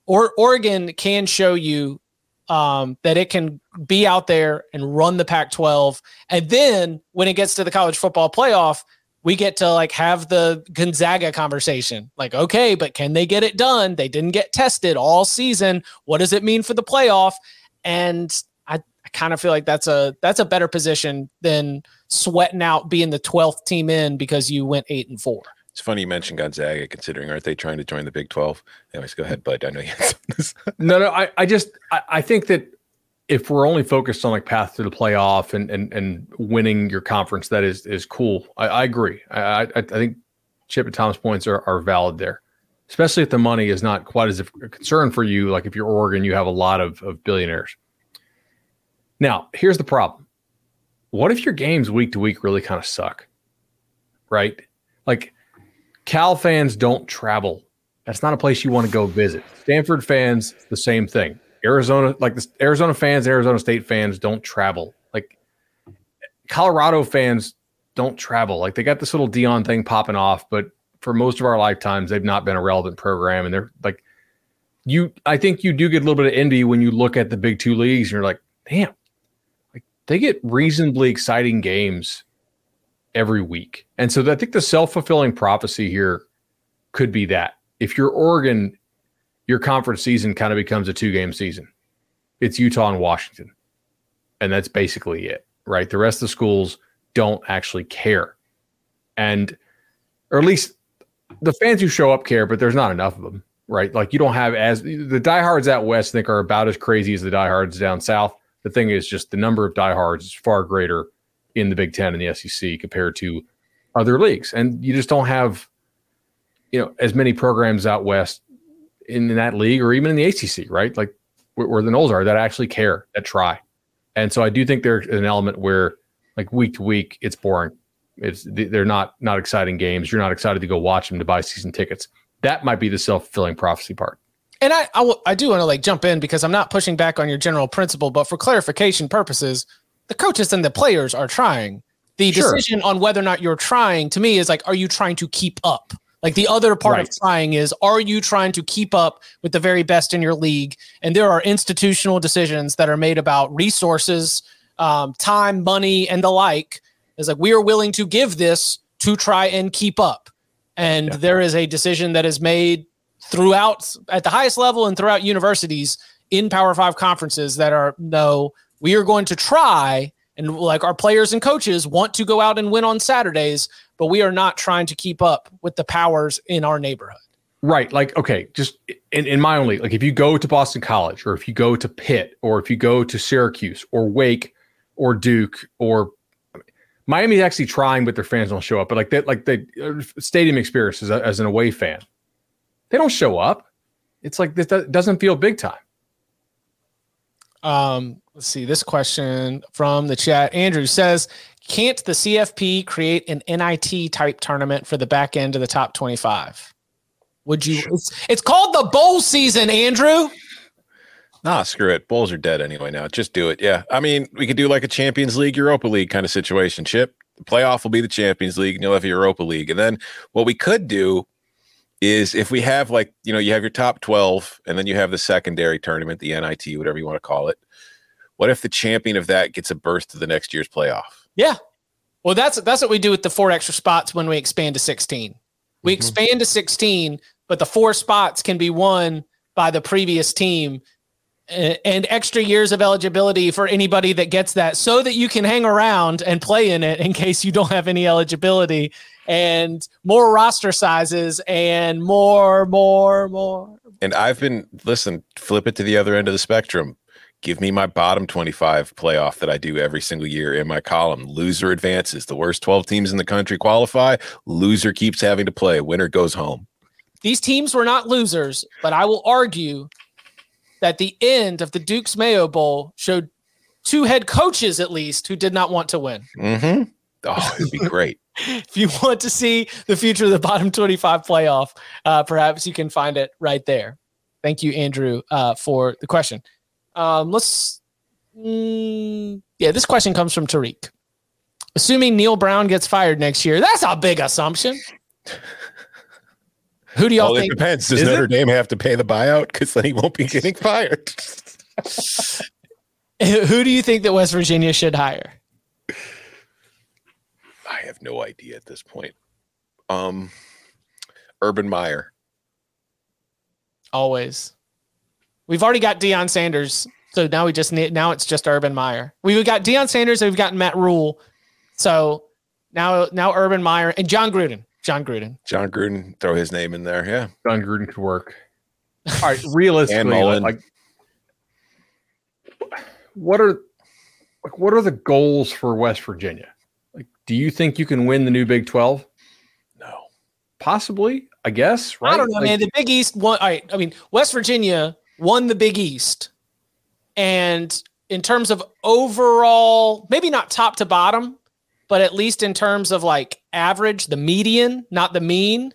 or Oregon can show you um, that it can be out there and run the Pac 12. And then when it gets to the college football playoff, we get to like have the Gonzaga conversation. Like, okay, but can they get it done? They didn't get tested all season. What does it mean for the playoff? And I, I kind of feel like that's a that's a better position than sweating out being the 12th team in because you went eight and four. It's funny you mentioned Gonzaga, considering aren't they trying to join the Big Twelve? Anyways, go ahead, Bud. I know you. Had no, no. I, I just, I, I think that if we're only focused on like path to the playoff and and and winning your conference, that is is cool. I, I agree. I, I, I think Chip and Tom's points are are valid there, especially if the money is not quite as a concern for you. Like if you're Oregon, you have a lot of of billionaires. Now, here's the problem. What if your games week to week really kind of suck? Right? Like Cal fans don't travel. That's not a place you want to go visit. Stanford fans, the same thing. Arizona, like the Arizona fans, Arizona State fans don't travel. Like Colorado fans don't travel. Like they got this little Deion thing popping off, but for most of our lifetimes, they've not been a relevant program. And they're like, you, I think you do get a little bit of envy when you look at the big two leagues and you're like, damn, like they get reasonably exciting games every week. And so I think the self fulfilling prophecy here could be that if you're Oregon, your conference season kind of becomes a two game season. It's Utah and Washington. And that's basically it, right? The rest of the schools don't actually care. And, or at least the fans who show up care, but there's not enough of them, right? Like you don't have as the diehards out west, think, are about as crazy as the diehards down south. The thing is just the number of diehards is far greater in the Big Ten and the SEC compared to other leagues, and you just don't have you know as many programs out west in, in that league or even in the ACC, right? Like where, where the Noles are that actually care, that try, and so I do think there's an element where like week to week it's boring. It's they're not not exciting games. You're not excited to go watch them to buy season tickets. That might be the self fulfilling prophecy part. And I, I, w- I do want to like jump in because I'm not pushing back on your general principle, but for clarification purposes, the coaches and the players are trying. The Sure. decision on whether or not you're trying to me is like, are you trying to keep up? Like the other part Right. of trying is, are you trying to keep up with the very best in your league? And there are institutional decisions that are made about resources, um, time, money, and the like. It's like we are willing to give this to try and keep up. And Yeah. there is a decision that is made throughout at the highest level and throughout universities in Power Five conferences that are no, we are going to try and like our players and coaches want to go out and win on Saturdays, but we are not trying to keep up with the powers in our neighborhood. Right. Like, okay, just in, in my only, like if you go to Boston College or if you go to Pitt or if you go to Syracuse or Wake or Duke or Miami's actually trying, but their fans don't show up. But like that, like the uh, stadium experience as, a, as an away fan, they don't show up. It's like this doesn't feel big time. Um, let's see this question from the chat. Andrew says, "Can't the CFP create an NIT type tournament for the back end of the top 25?" Would you? It's, it's called the bowl season, Andrew. Nah, screw it. Bulls are dead anyway now. Just do it. Yeah. I mean, we could do like a Champions League, Europa League kind of situation. Chip, the playoff will be the Champions League, and you'll have a Europa League. And then what we could do is if we have like, you know, you have your top 12 and then you have the secondary tournament, the NIT, whatever you want to call it. What if the champion of that gets a berth to the next year's playoff? Yeah. Well, that's that's what we do with the four extra spots when we expand to 16. We mm-hmm. expand to 16, but the four spots can be won by the previous team and extra years of eligibility for anybody that gets that so that you can hang around and play in it in case you don't have any eligibility and more roster sizes and more more more And I've been listen, flip it to the other end of the spectrum. Give me my bottom 25 playoff that I do every single year in my column. Loser advances. The worst 12 teams in the country qualify. Loser keeps having to play. Winner goes home. these teams were not losers, but I will argue that the end of the Duke's Mayo Bowl showed two head coaches at least who did not want to win. Mm-hmm. Oh, it'd be great. If you want to see the future of the bottom 25 playoff, uh, perhaps you can find it right there. Thank you, Andrew, uh, for the question. Um, let's, mm, yeah, this question comes from Tariq. Assuming Neal Brown gets fired next year, that's a big assumption. Who do y'all Well, it think? depends. Does Notre Dame have to pay the buyout? Because then he won't be getting fired. Who do you think that West Virginia should hire? I have no idea at this point. Um, Urban Meyer. Always. We've already got Deion Sanders, so now we just need now it's just Urban Meyer. We've got Deion Sanders and we've got Matt Rhule. So now now Urban Meyer and Jon Gruden. Jon Gruden. Jon Gruden, throw his name in there. Yeah. Jon Gruden could work. All right, realistically, Mullen. like, what are like what are the goals for West Virginia? Like, do you think you can win the new Big Twelve? No. Possibly, I guess. Right? I don't know, Like, man. The Big East won. All right. I mean, West Virginia won the Big East. And in terms of overall, maybe not top to bottom, but at least in terms of like average, the median, not the mean,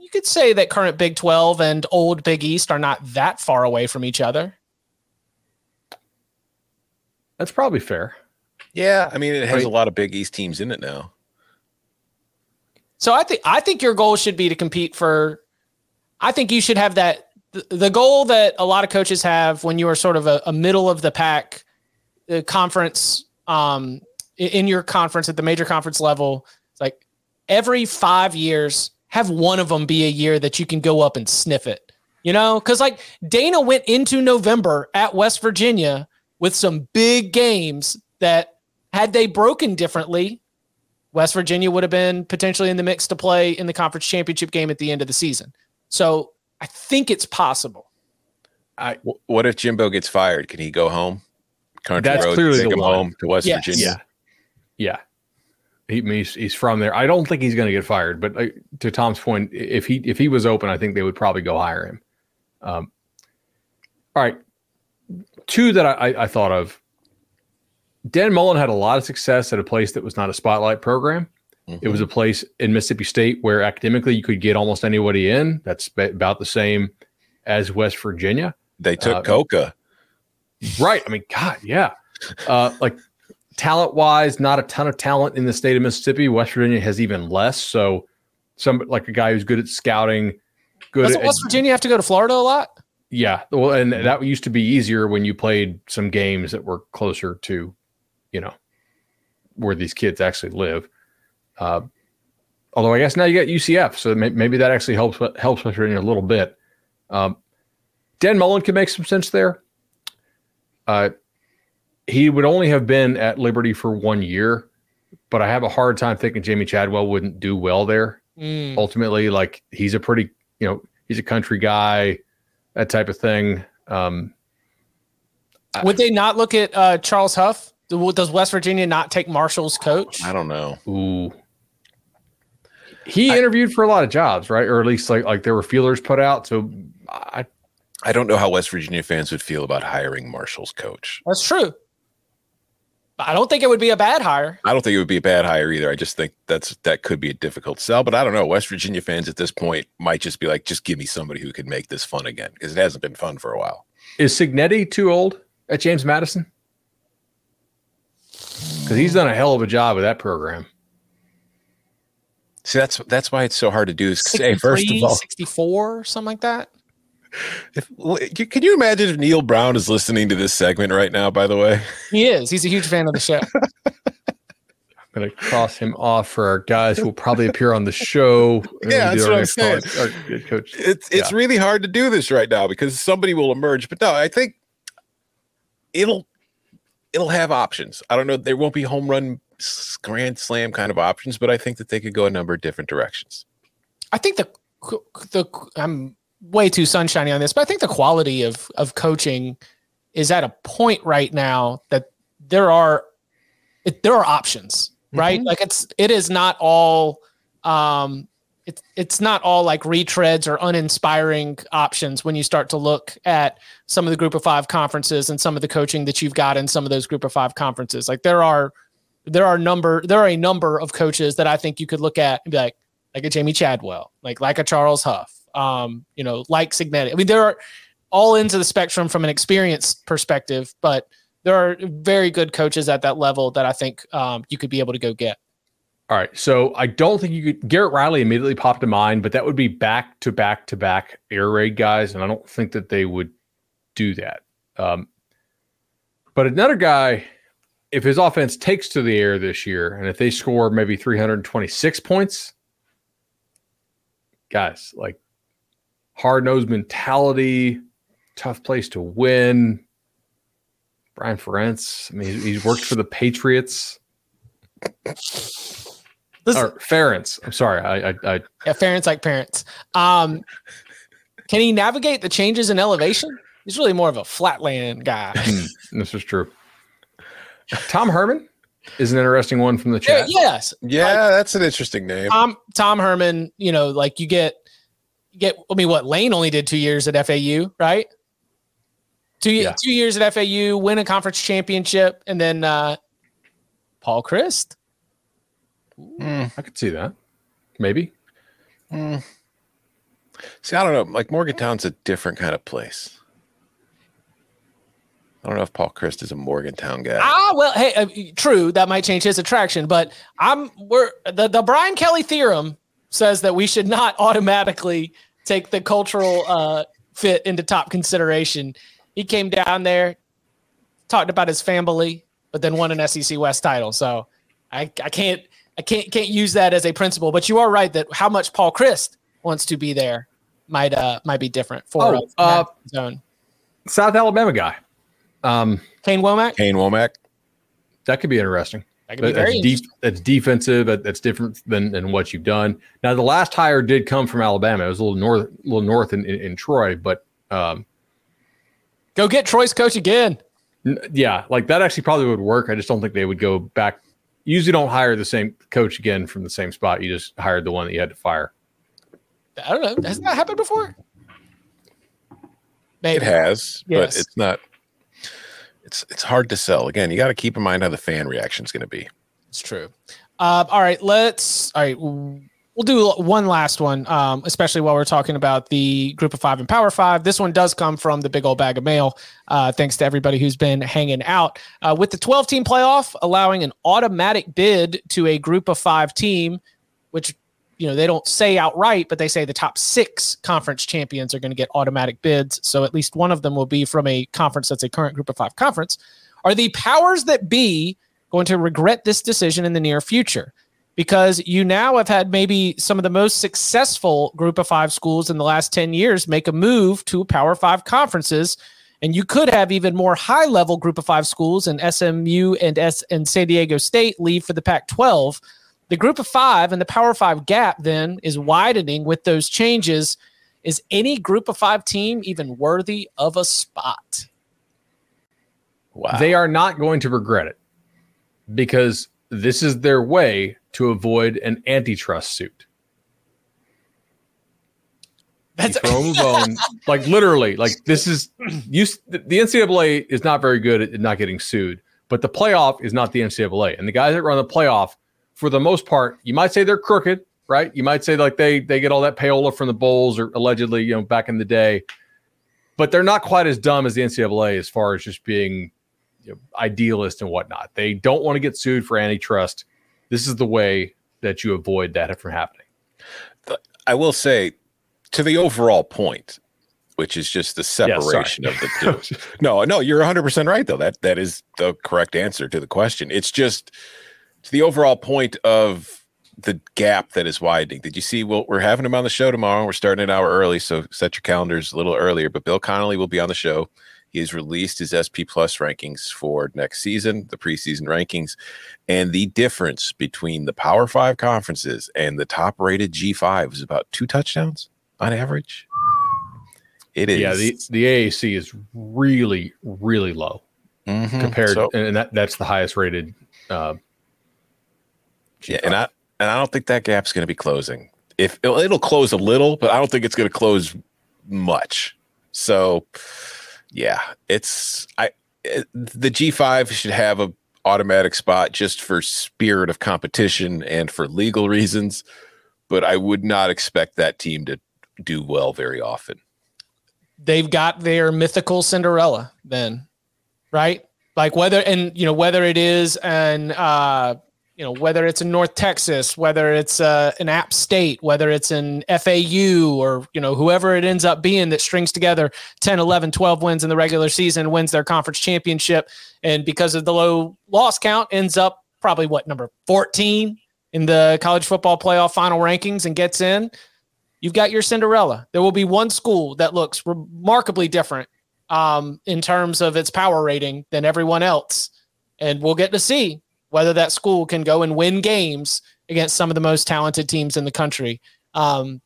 you could say that current Big 12 and old Big East are not that far away from each other. That's probably fair. Yeah. I mean, it has Right. a lot of Big East teams in it now. So I think I think your goal should be to compete for. I think you should have that the, the goal that a lot of coaches have when you are sort of a, a middle of the pack uh, conference um, i- in your conference at the major conference level. It's like every five years, have one of them be a year that you can go up and sniff it. You know, because like Dana went into November at West Virginia with some big games that had they broken differently, West Virginia would have been potentially in the mix to play in the conference championship game at the end of the season. So I think it's possible. Wh- What if Jimbo gets fired? Can he go home? Country That's road, clearly take the him line. home to West Yes. Virginia. Yeah, yeah. He, he's, he's from there. I don't think he's going to get fired. But uh, to Tom's point, if he if he was open, I think they would probably go hire him. Um, all right, two that I, I, thought of. Dan Mullen had a lot of success at a place that was not a spotlight program. It was a place in Mississippi State where academically you could get almost anybody in. That's about the same as West Virginia. They took Uh, Coca. Right. I mean, God, yeah. Uh, like talent wise, not a ton of talent in the state of Mississippi. West Virginia has even less. So, some like a guy who's good at scouting, good Doesn't at West Virginia have to go to Florida a lot? yeah. Well, and that used to be easier when you played some games that were closer to, you know, where these kids actually live. Uh, although I guess now you got UCF, so may, maybe that actually helps helps West Virginia a little bit. Um, Dan Mullen could make some sense there. Uh, he would only have been at Liberty for one year, but I have a hard time thinking Jamey Chadwell wouldn't do well there. Mm. Ultimately, like he's a pretty, you know, he's a country guy, that type of thing. Um, Would they not look at uh, Charles Huff? Does West Virginia not take Marshall's coach? I don't know. ooh, he interviewed for a lot of jobs, right? Or at least like like there were feelers put out. So I I don't know how West Virginia fans would feel about hiring Marshall's coach. That's true. I don't think it would be a bad hire. I don't think it would be a bad hire either. I just think that's that could be a difficult sell. But I don't know. West Virginia fans at this point might just be like, just give me somebody who could make this fun again because it hasn't been fun for a while. is Cignetti too old at James Madison? Because he's done a hell of a job with that program. See, that's that's why it's so hard to do. Is say first of all, 64, something like that. If, can you imagine if Neal Brown is listening to this segment right now? By the way, He is. He's a huge fan of the show. I'm going to cross him off for our guys who will probably appear on the show. Yeah, that's what I'm saying. call. Our coach. it's it's really hard to do this right now because somebody will emerge. But no, I think it'll it'll have options. I don't know. There won't be home run grand slam kind of options, but I think that they could go a number of different directions. I think the the I'm way too sunshiny on this, but I think the quality of of coaching is at a point right now that there are it, there are options, right? Like it's it is not all um it's it's not all like retreads or uninspiring options when you start to look at some of the group of 5 conferences and some of the coaching that you've got in some of those group of 5 conferences. Like there are there are number there are a number of coaches that I think you could look at and be like like a Jamey Chadwell, like like a Charles Huff, um, you know, like Cignetti. I mean, there are all ends of the spectrum from an experience perspective, but there are very good coaches at that level that I think um, you could be able to go get. All right. So I don't think you could. Garrett Riley immediately popped to mind, but that would be back to back to back air raid guys. And I don't think that they would do that. Um, but another guy, if his offense takes to the air this year, and if they score maybe 326 points, guys, like hard nosed mentality, tough place to win. Brian Ferentz. I mean, he's, he's worked for the Patriots. Listen, or Ferentz. I'm sorry. I, I, I yeah, parents like parents. Um, can he navigate the changes in elevation? He's really more of a flatland guy. this is true. Tom Herman is an interesting one from the Yeah, chat. yes, Yeah, that's an interesting name. Tom Tom Herman. You know, like you get you get. I mean, what Lane only did two years at FAU, right? Two Yeah. two years at FAU, win a conference championship, and then uh, Paul Chryst. I could see that. Maybe. See, I don't know. Like Morgantown's a different kind of place. I don't know if Paul Chryst is a Morgantown guy. Ah, well, hey, uh, true. That might change his attraction, but I'm we're the the Brian Kelly theorem says that we should not automatically take the cultural uh, fit into top consideration. He came down there, talked about his family, but then won an SEC West title. So I I can't I can't can't use that as a principle. But you are right that how much Paul Chryst wants to be there might uh might be different for Oh, uh, zone. South Alabama guy. Um, Kane Wommack. Kane Wommack. that could be interesting. That could be But that's very deep. That's defensive. That, that's different than, than what you've done. Now, the last hire did come from Alabama. It was a little north, a little north in, in, in Troy, but um, Go get Troy's coach again. N- Yeah, like that actually probably would work. I just don't think they would go back. Usually, don't hire the same coach again from the same spot. You just hired the one that you had to fire. I don't know. Has that happened before? Maybe. It has, Yes. but it's not. It's it's hard to sell. Again, you got to keep in mind how the fan reaction is going to be. It's true. Uh, all right, let's. All right, We'll do one last one, um, especially while we're talking about the group of five and power five. This one does come from the big old bag of mail. Uh, thanks to everybody who's been hanging out. Uh, with the 12 team playoff allowing an automatic bid to a group of five team, which you know they don't say outright, but they say the top six conference champions are going to get automatic bids. So at least one of them will be from a conference that's a current group of five conference. Are the powers that be going to regret this decision in the near future? because you now have had maybe some of the most successful group of five schools in the last 10 years make a move to power five conferences and you could have even more high level group of five schools and smu and s and san diego state leave for the pac 12 the group of five and the power five gap then is widening with those changes is any group of five team even worthy of a spot wow they are not going to regret it because this is their way to avoid an antitrust suit. That's throw them a bone. like literally, like this is you. The NCAA is not very good at not getting sued, but the playoff is not the NCAA. And the guys that run the playoff, for the most part, you might say they're crooked, right? You might say like they they get all that payola from the bowls or allegedly, you know, back in the day, but they're not quite as dumb as the NCAA as far as just being you know, idealist and whatnot. They don't want to get sued for antitrust this is the way that you avoid that from happening. I will say to the overall point, which is just the separation yeah, of the two. no, no, you're 100% right though. That that is the correct answer to the question. It's just to the overall point of the gap that is widening. Did you see? Well, we're having him on the show tomorrow. We're starting an hour early, so set your calendars a little earlier. But Bill Connelly will be on the show. He has released his SP Plus rankings for next season, the preseason rankings, and the difference between the Power Five conferences and the top rated G5 is about two touchdowns on average. It is. Yeah, the, the AAC is really, really low mm-hmm. compared, so, and that, that's the highest rated. Uh, yeah, and I and I don't think that gap's going to be closing. If it'll, it'll close a little, but I don't think it's going to close much. So yeah, it's I it, the G5 should have a automatic spot just for spirit of competition and for legal reasons, but I would not expect that team to do well very often. They've got their mythical Cinderella then, right? Like whether and you know whether it is an uh you know whether it's in North Texas, whether it's uh, an App State, whether it's an FAU or you know whoever it ends up being that strings together 10, 11, 12 wins in the regular season, wins their conference championship, and because of the low loss count, ends up probably what number 14 in the college football playoff final rankings and gets in. You've got your Cinderella. There will be one school that looks remarkably different um, in terms of its power rating than everyone else, and we'll get to see whether that school can go and win games against some of the most talented teams in the country. Um,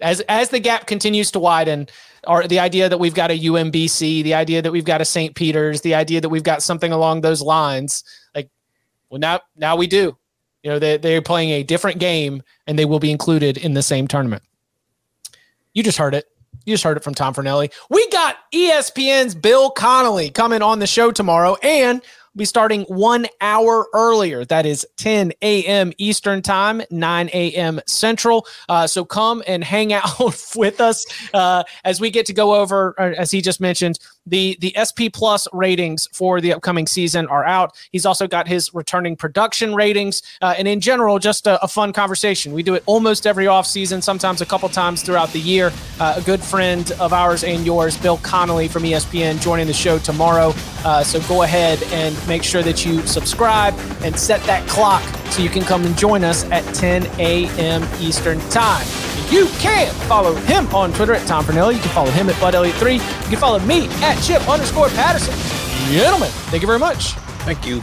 as as the gap continues to widen, or the idea that we've got a UMBC, the idea that we've got a St. Peter's, the idea that we've got something along those lines, like well now now we do. You know, they they're playing a different game and they will be included in the same tournament. You just heard it. You just heard it from Tom Fornelli. We got ESPN's Bill Connelly coming on the show tomorrow, and be starting one hour earlier. That is 10 a.m. Eastern Time, 9 a.m. Central. Uh, so come and hang out with us uh, as we get to go over, uh, as he just mentioned, the the SP Plus ratings for the upcoming season are out. He's also got his returning production ratings, uh, and in general, just a, a, fun conversation. We do it almost every off season, sometimes a couple times throughout the year. Uh, a good friend of ours and yours, Bill Connelly from ESPN, joining the show tomorrow. Uh, so go ahead and make sure that you subscribe and set that clock so you can come and join us at 10 a.m. Eastern Time. You can follow him on Twitter at Tom Fornelli. You can follow him at Bud Elliott3. You can follow me at Chip underscore Patterson. Gentlemen, thank you very much. Thank you.